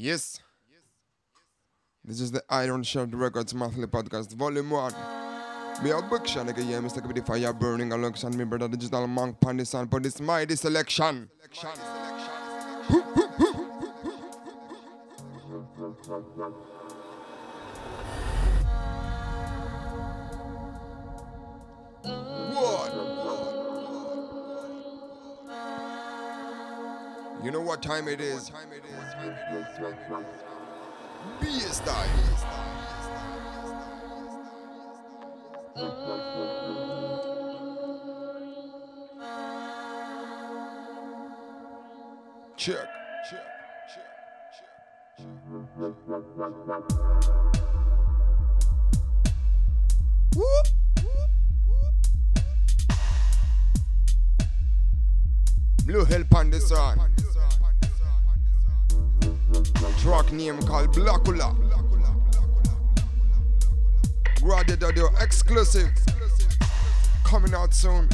Yes. This is the Iron Shirt Records monthly podcast, volume one. Me a big shot nigga, yeah, Mr. The fire burning alongside me brother Digital Monk Pandy Sun for this mighty selection. What? You know what time it is? Beast time. Check, check, check, check. Whoop. Blue Hill Pandison. Track name called Blakulla. Graded audio exclusive. Coming out soon.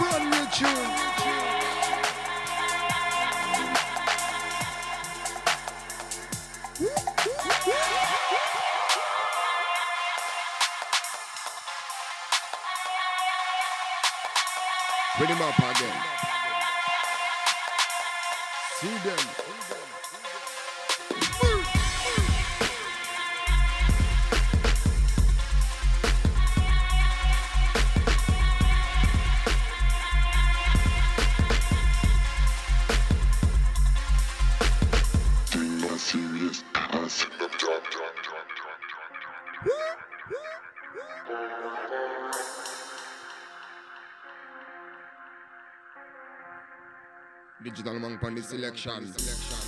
run with you. Bring him up again. See them. Elections.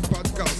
the podcast.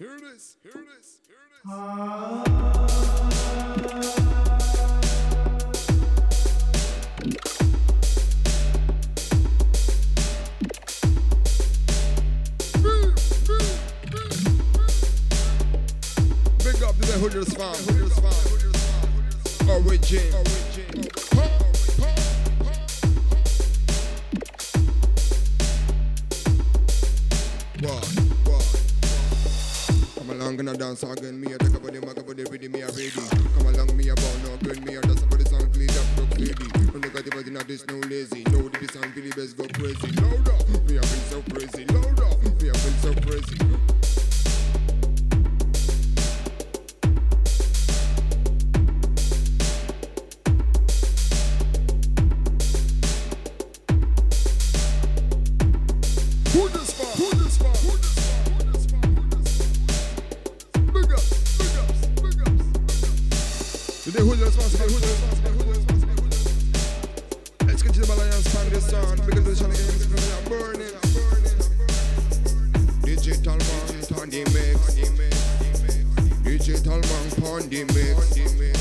Here it is. Here it is. Digital Monk pandemic. Digital Monk pandemic.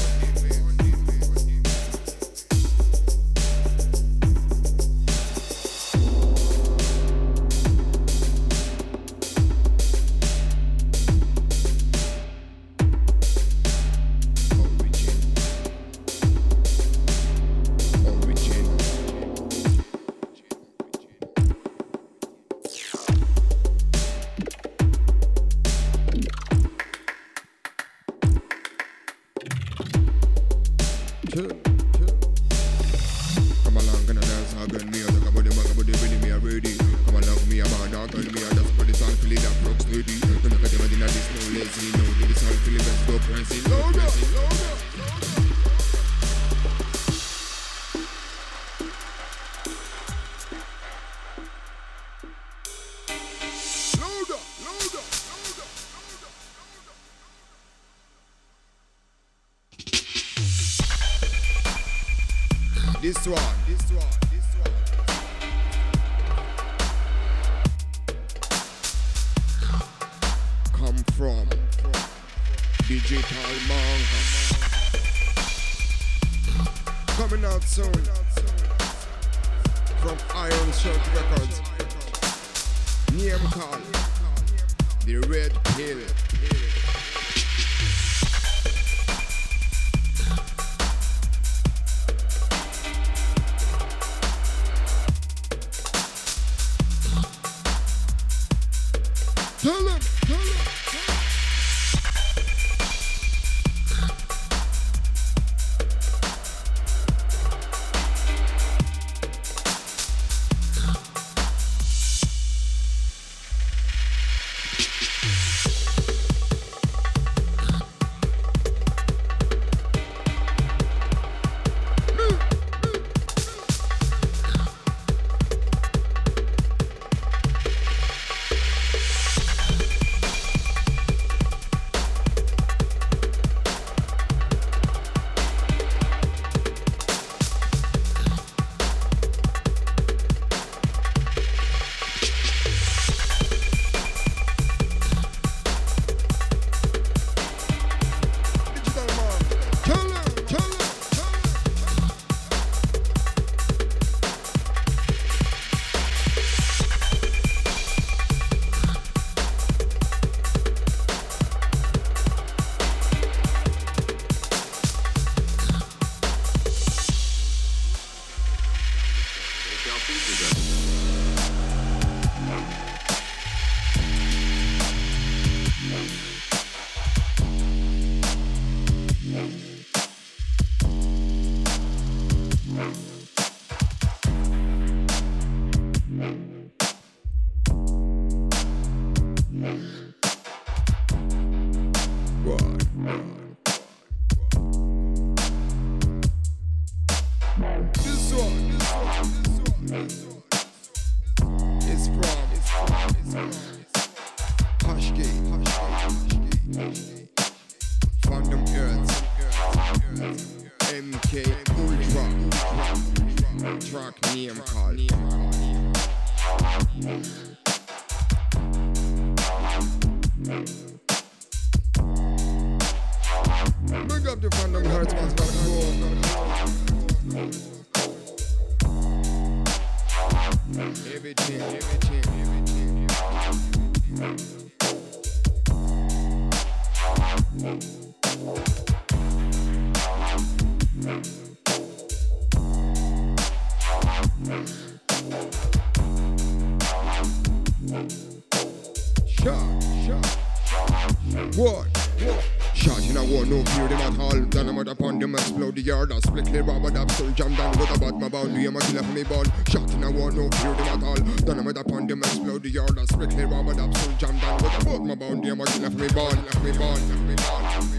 Shot, shot, what? Shot in a war, no them at all. Dynamite upon them, explode the yard. A split clear rubber dab, still jam down with a bat, my boundary, I'm a killer for me ball. Shot in a war, no them at all. Dynamite upon them, explode the yard. A split clear rubber dab, still jam down with a bat, my boundary, I'm a killer for me ball. Left me ball, left me ball, left me ball,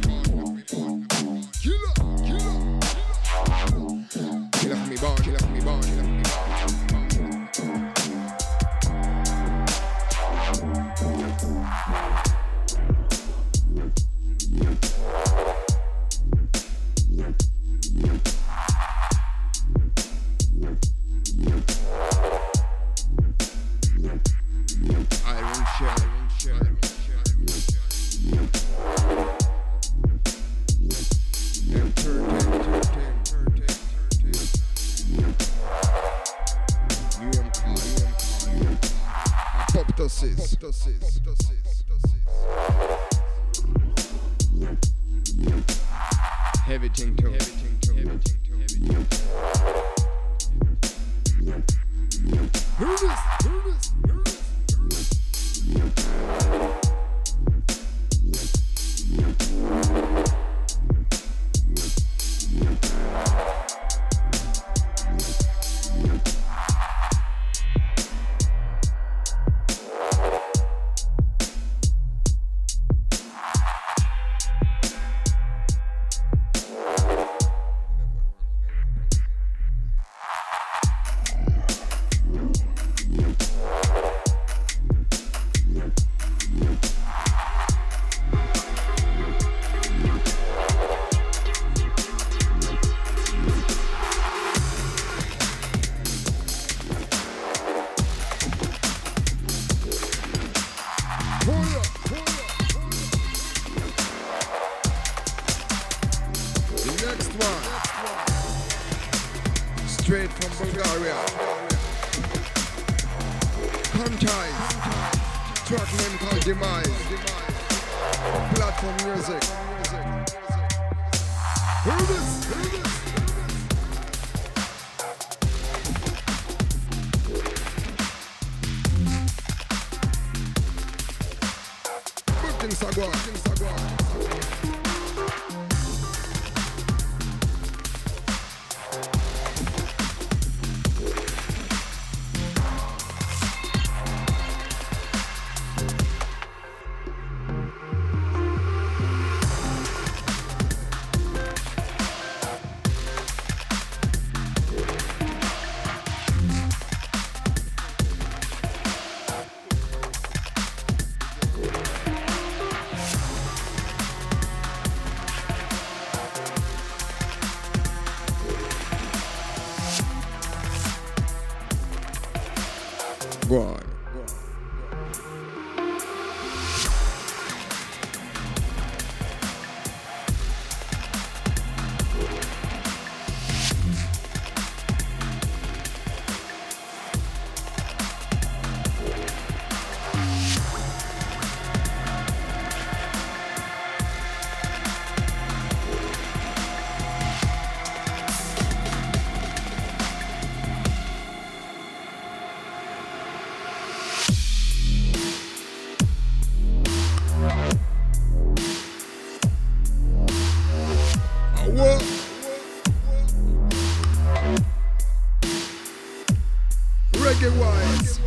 Reggae wise.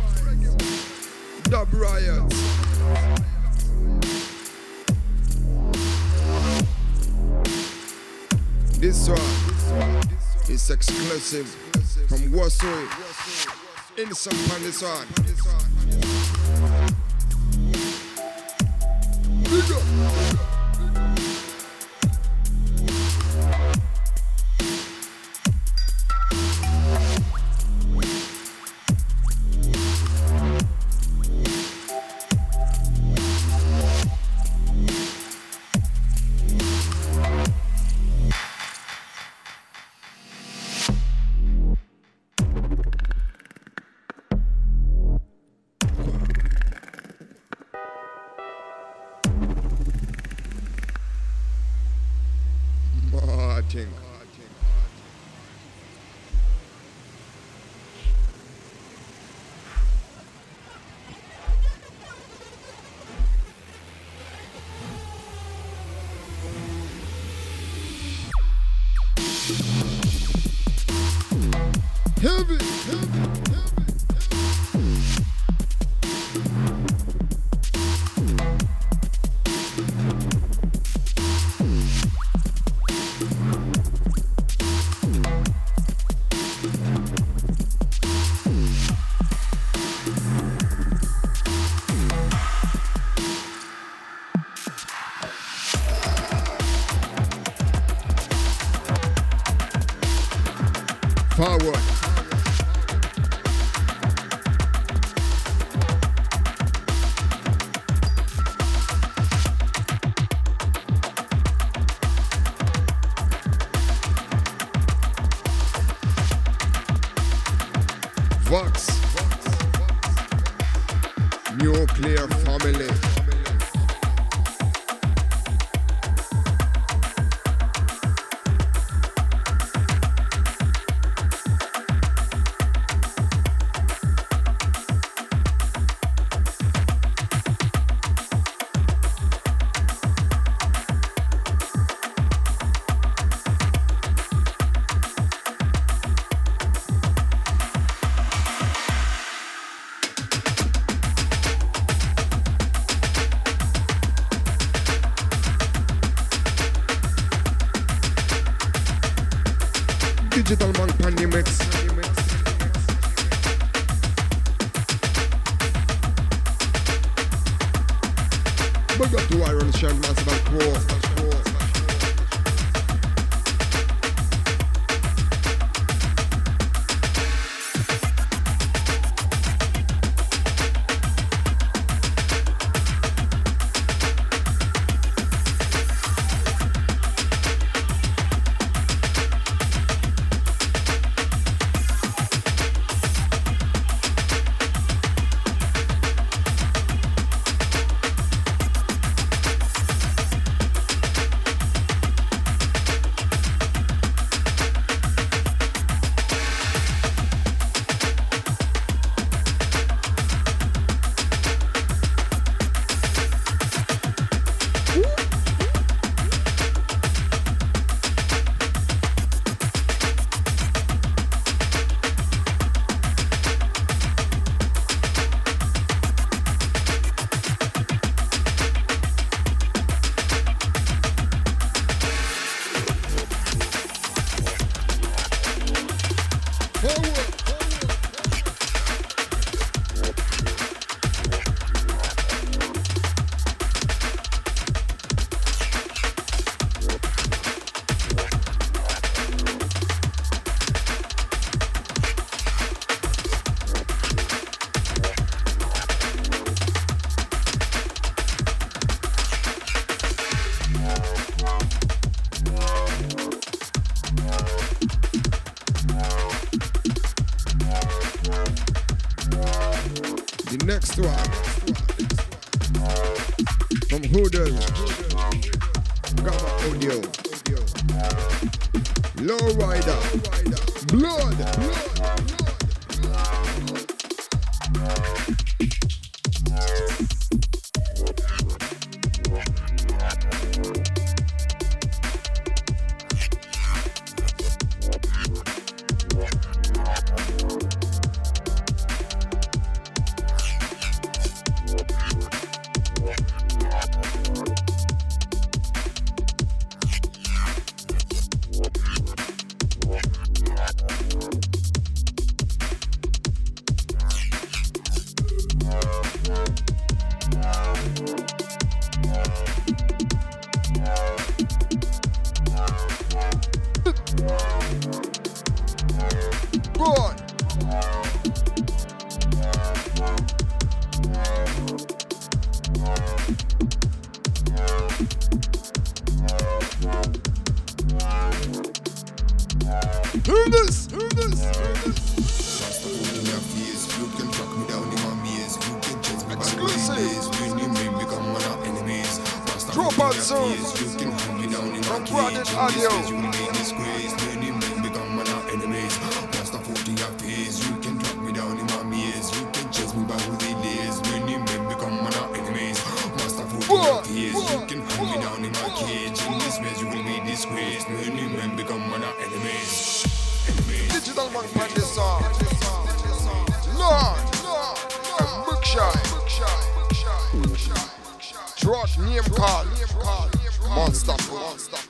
Dub riots. This one is exclusive from Wosui. Innocent on this one. Vax. Nuclear family. Yes, you can put me down in my cage. In this match, you will be disgraced. Many men become my enemies. Digital man this song. Lorrd, a bookshine. Trust name call. Monster, monster.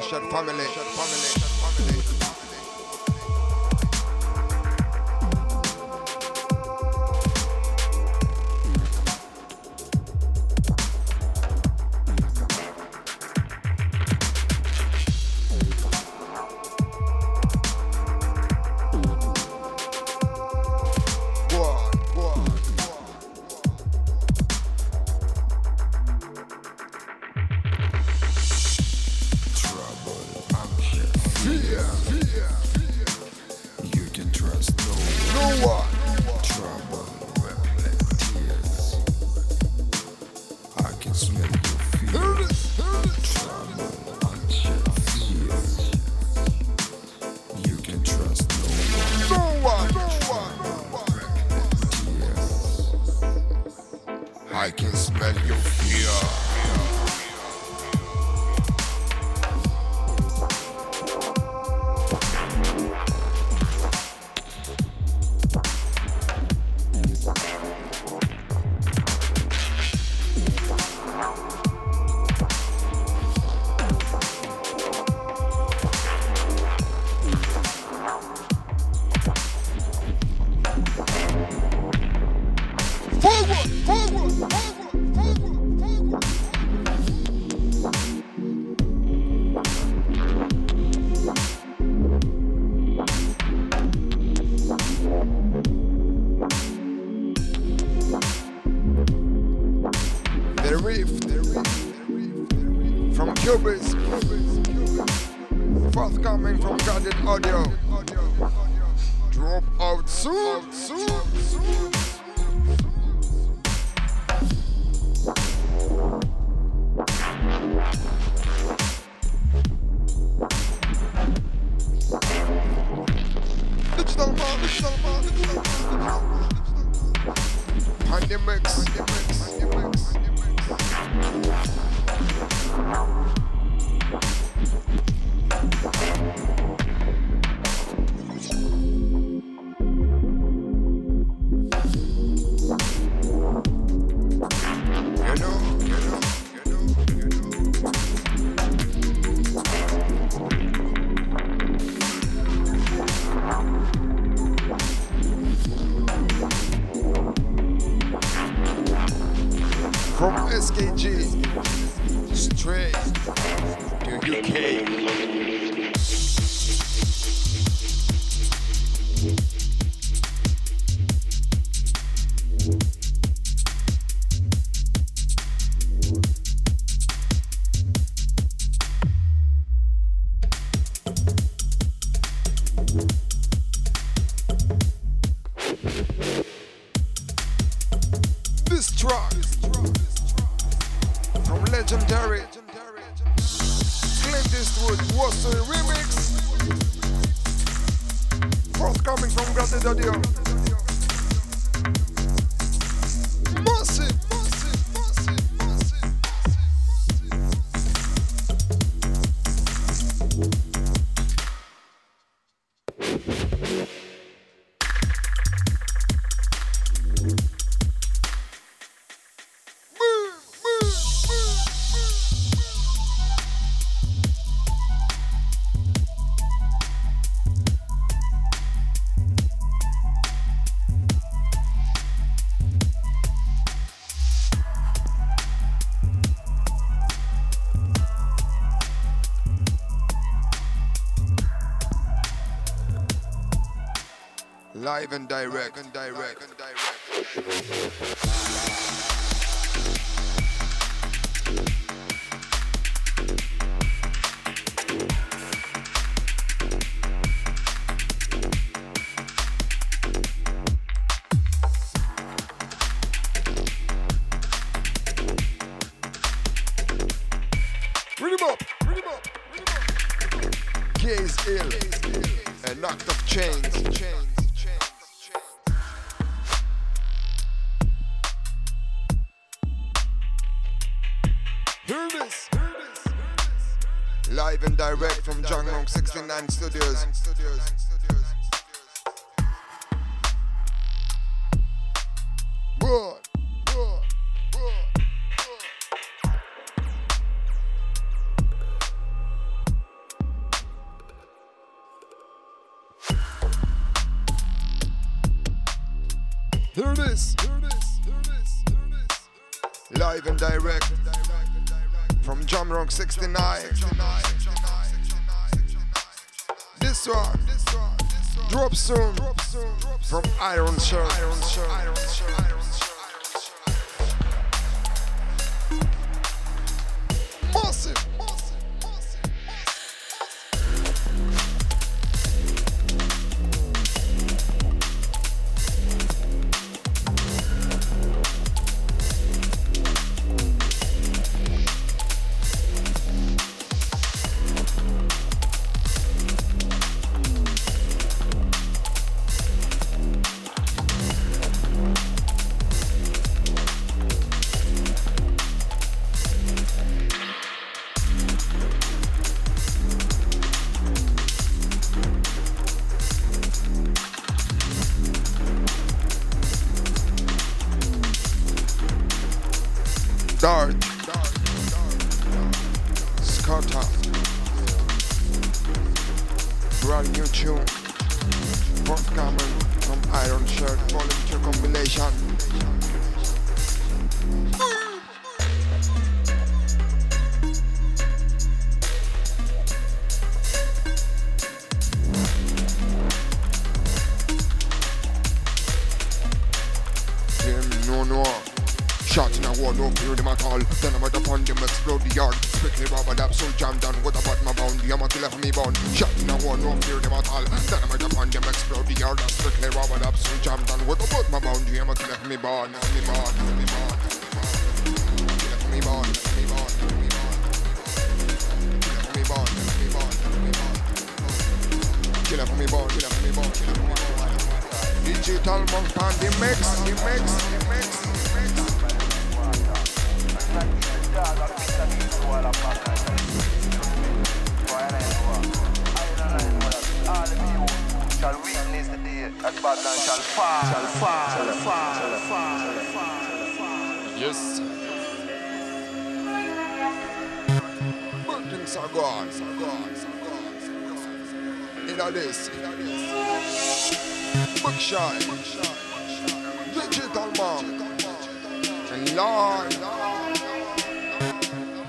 Shad family. Shad family. from Cubis, forthcoming from Guarded Audio. Drop out soon, soon, soon. Pandemics, pandemics, pandemics, pandemics. Thank you. live and direct. Live and direct. Live and direct. 69 this. Digital bomb. And Lorrd.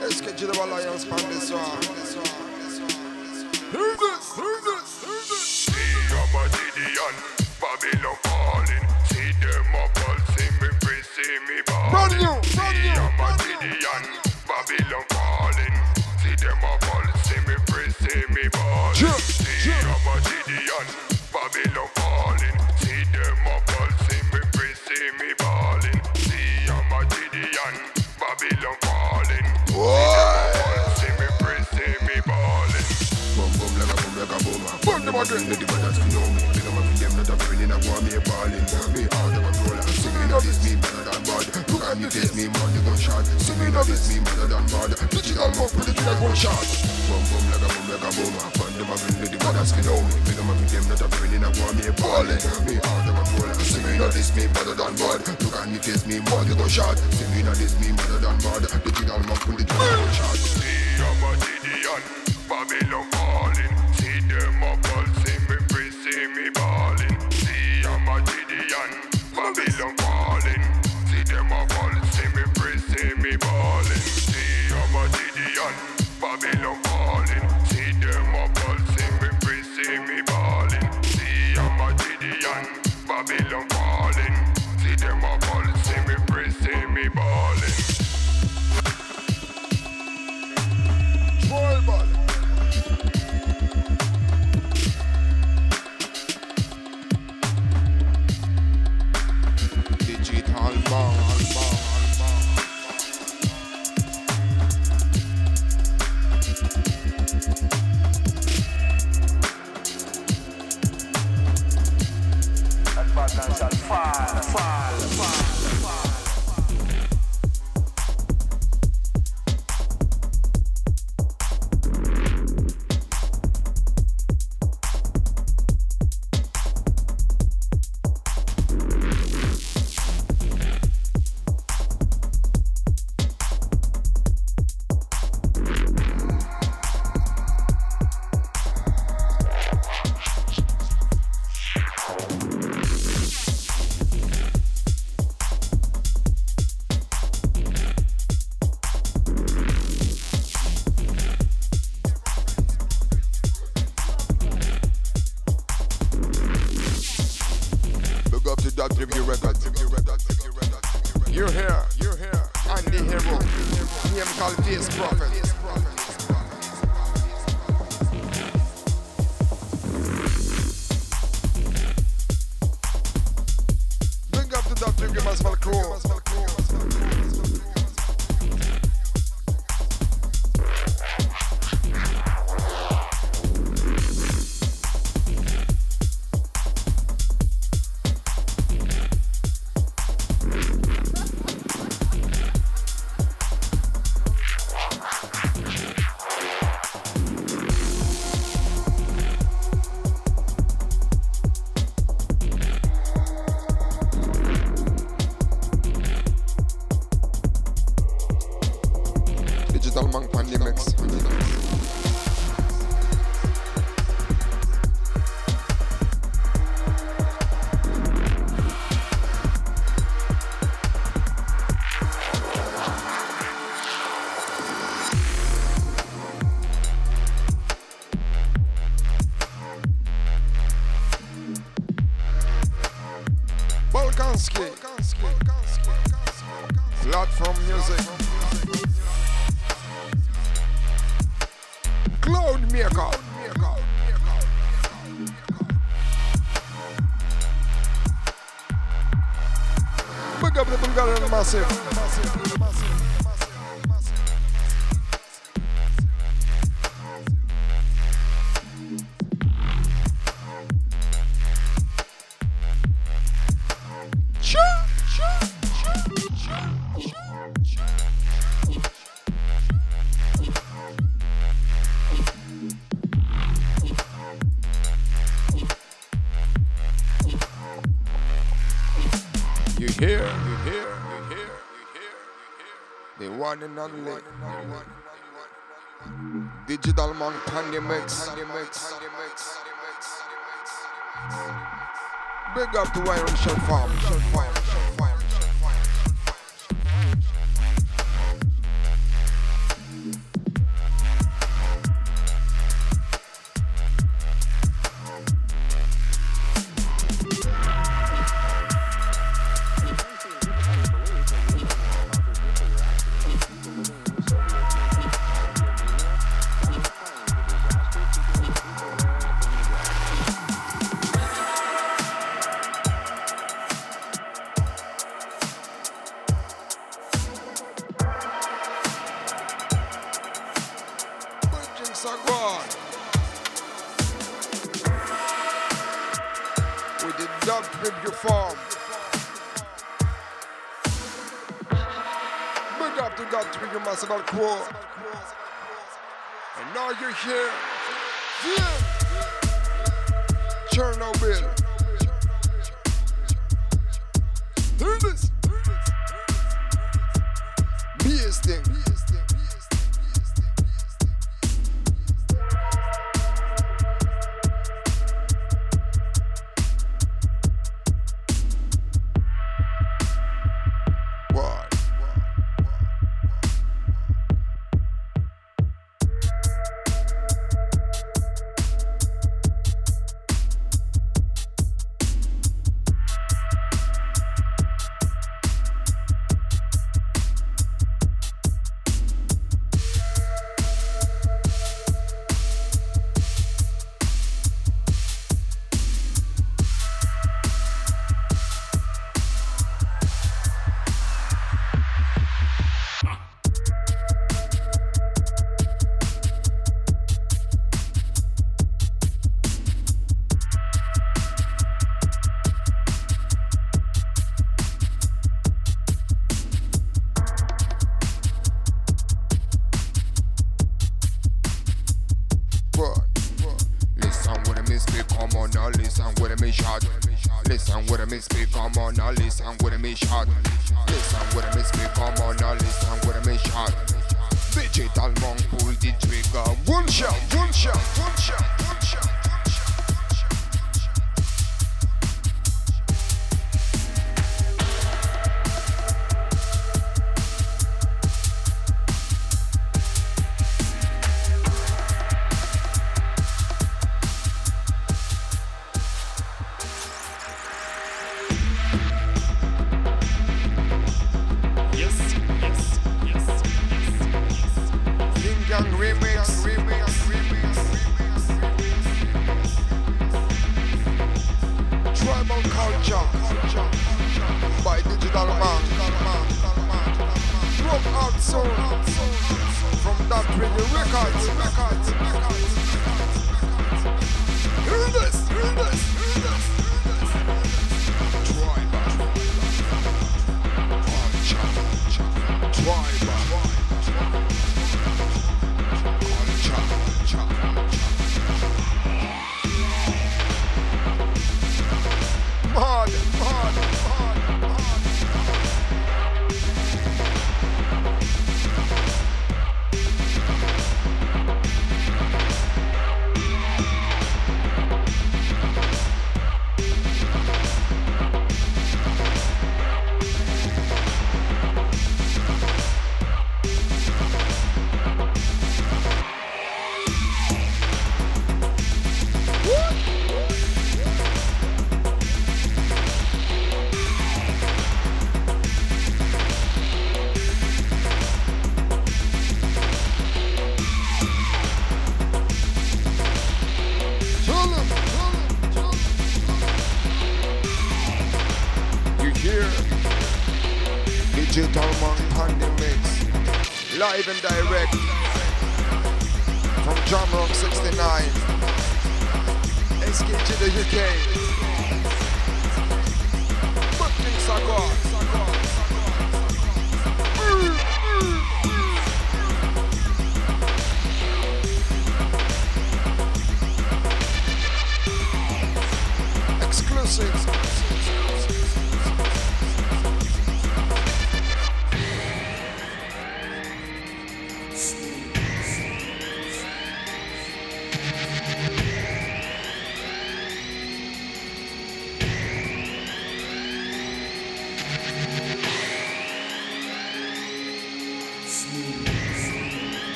Let's get you the alliance from this one. This, Who's this, Who's this. Big up. Again. The brothers know me. Big up my them not a friend in a war me ballin'. Me out of control. See me now this me better than bad. Look at me face me man the gunshot. Me now this me better than bad. Digital mouth with the trigger gunshot. Boom boom like a boom like a boom. Boom them again. The brothers know me. Big up my them not a friend in a war me ballin'. Me out of control. See me now this me better than bad. Look at me face me man the gunshot. Me now this me better than bad. Digital mouth with the trigger gunshot. See I'm a Gideon. Massive. Only. Digital Monk Candy Mix. Big up to Iron. Shell Farm. Shell Farm.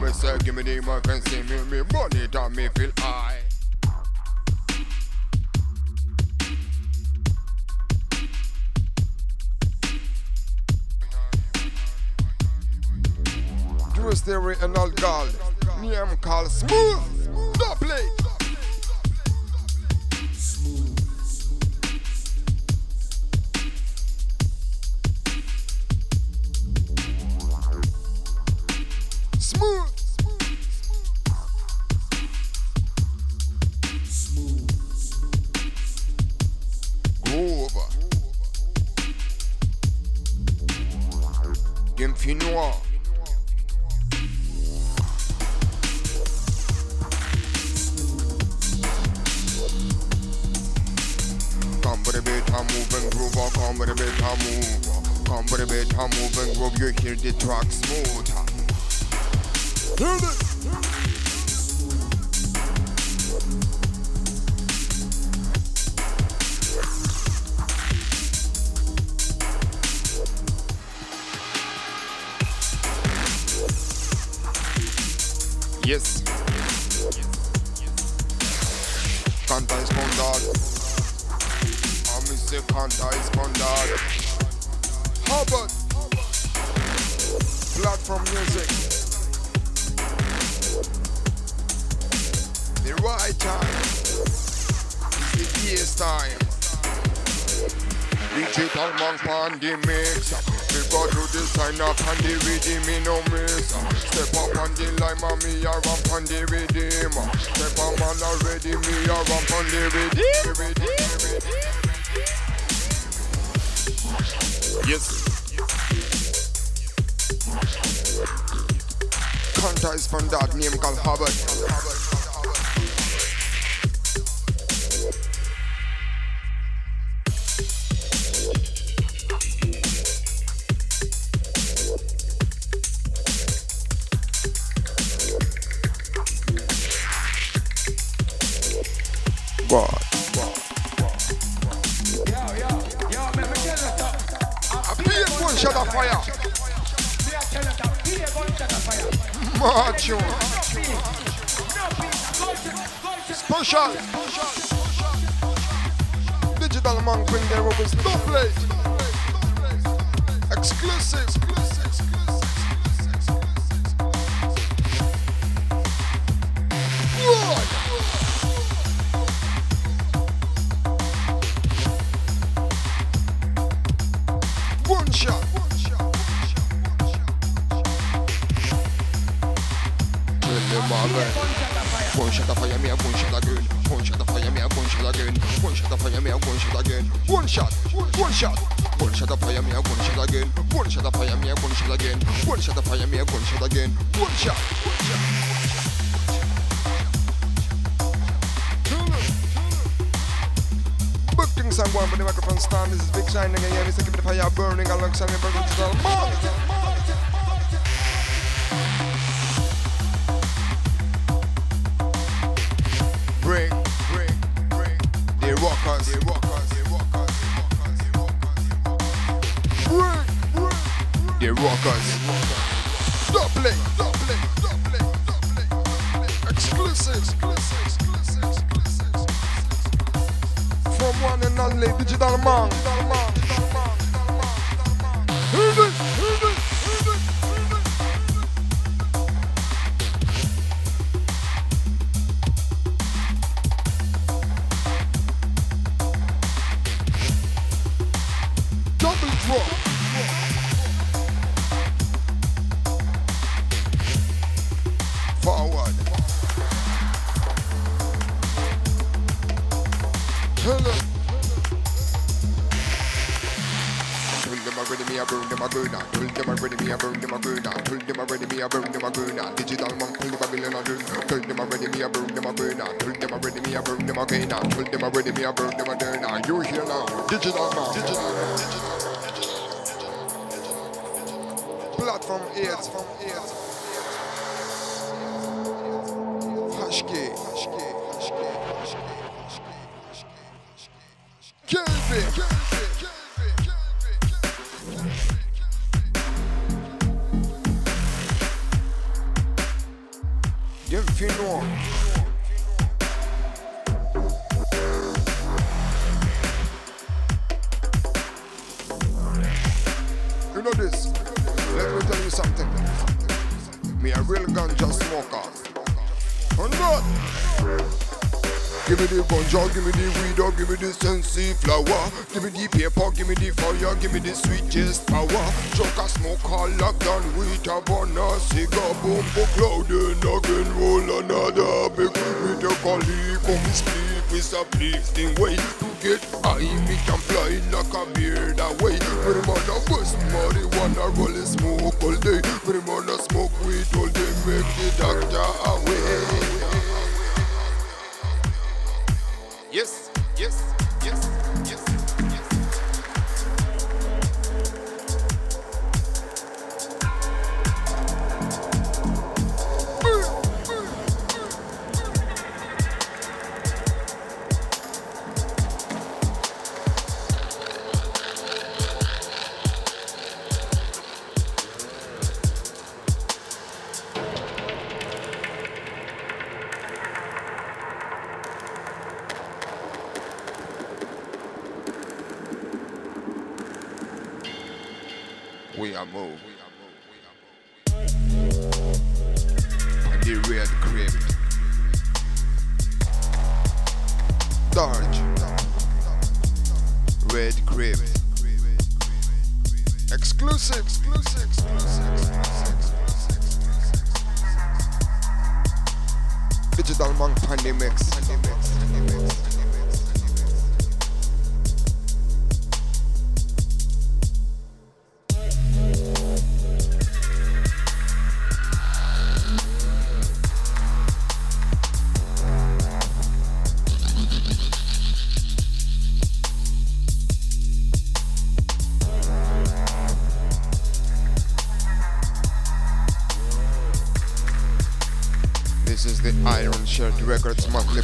me say, give me the mic and see me, me money that me feel high. Drew Theory and Old Gold, name called Smooth, Double. Forward. Digital man Digital man. Digital man. vom ear, vom ear. Give me the sweetest power. Choke a smoke all lockdown with a bonus cigar, boom, boom, clouding again, roll another big with a colleague, come speak with a uplifting way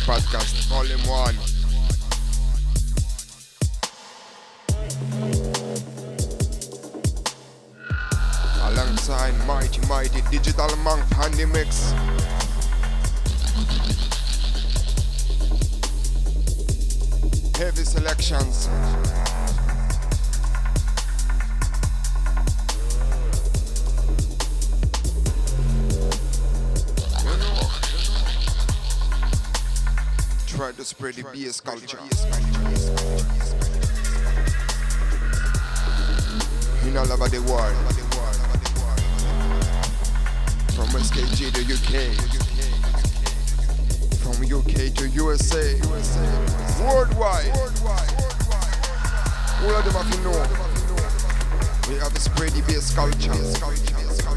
Records to spread the BS culture. In all over the world. From SKG to UK. From UK to USA. Worldwide. All of them have to know. We have to spread the BS culture.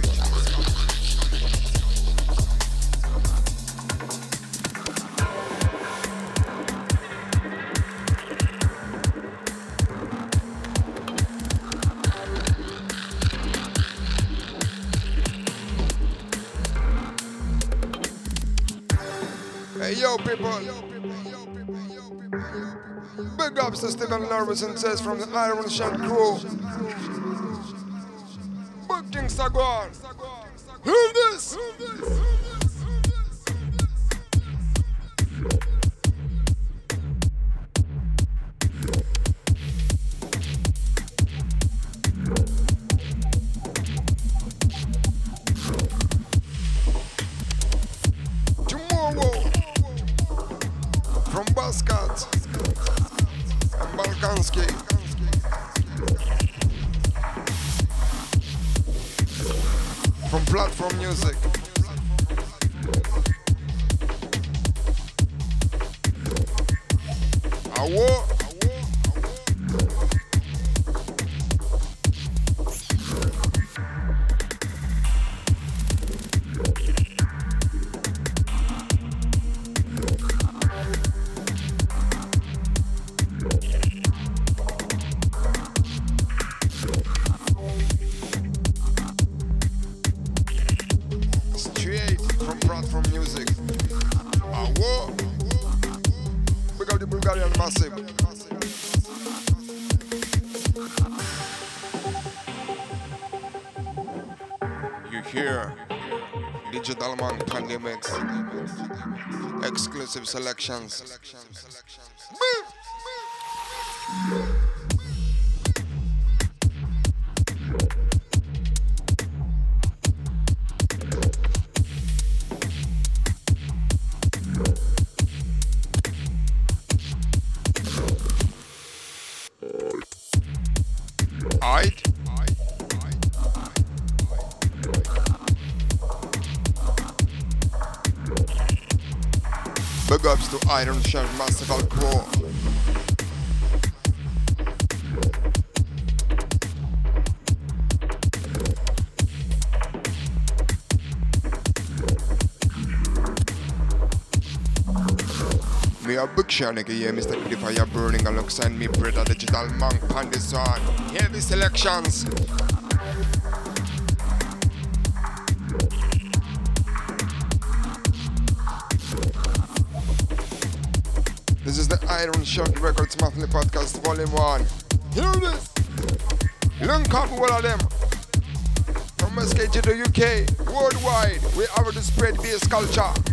To Stephen Nervous and says from the Iron Shirt crew. Big things. Exclusive selections. Iron Shirt Massive Crew. Me a big nigga, yeah, Mr. Pretty Fire burning alongside me, brother Digital Monk on this one. Heavy selections. The Records Monthly Podcast Volume 1. Hear this? Link up all of them. From SK to the UK, worldwide, we have to spread bass culture.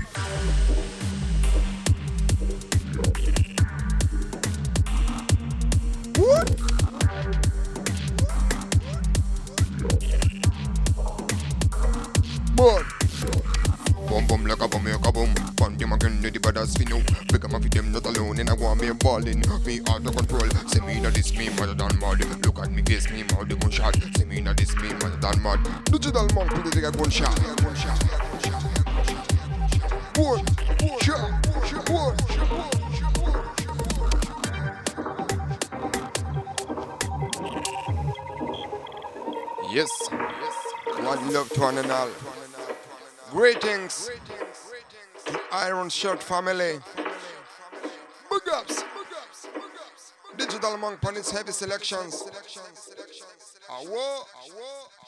Shirt family. Big ups. Digital Monk on its heavy selections. Awo, awo, awo.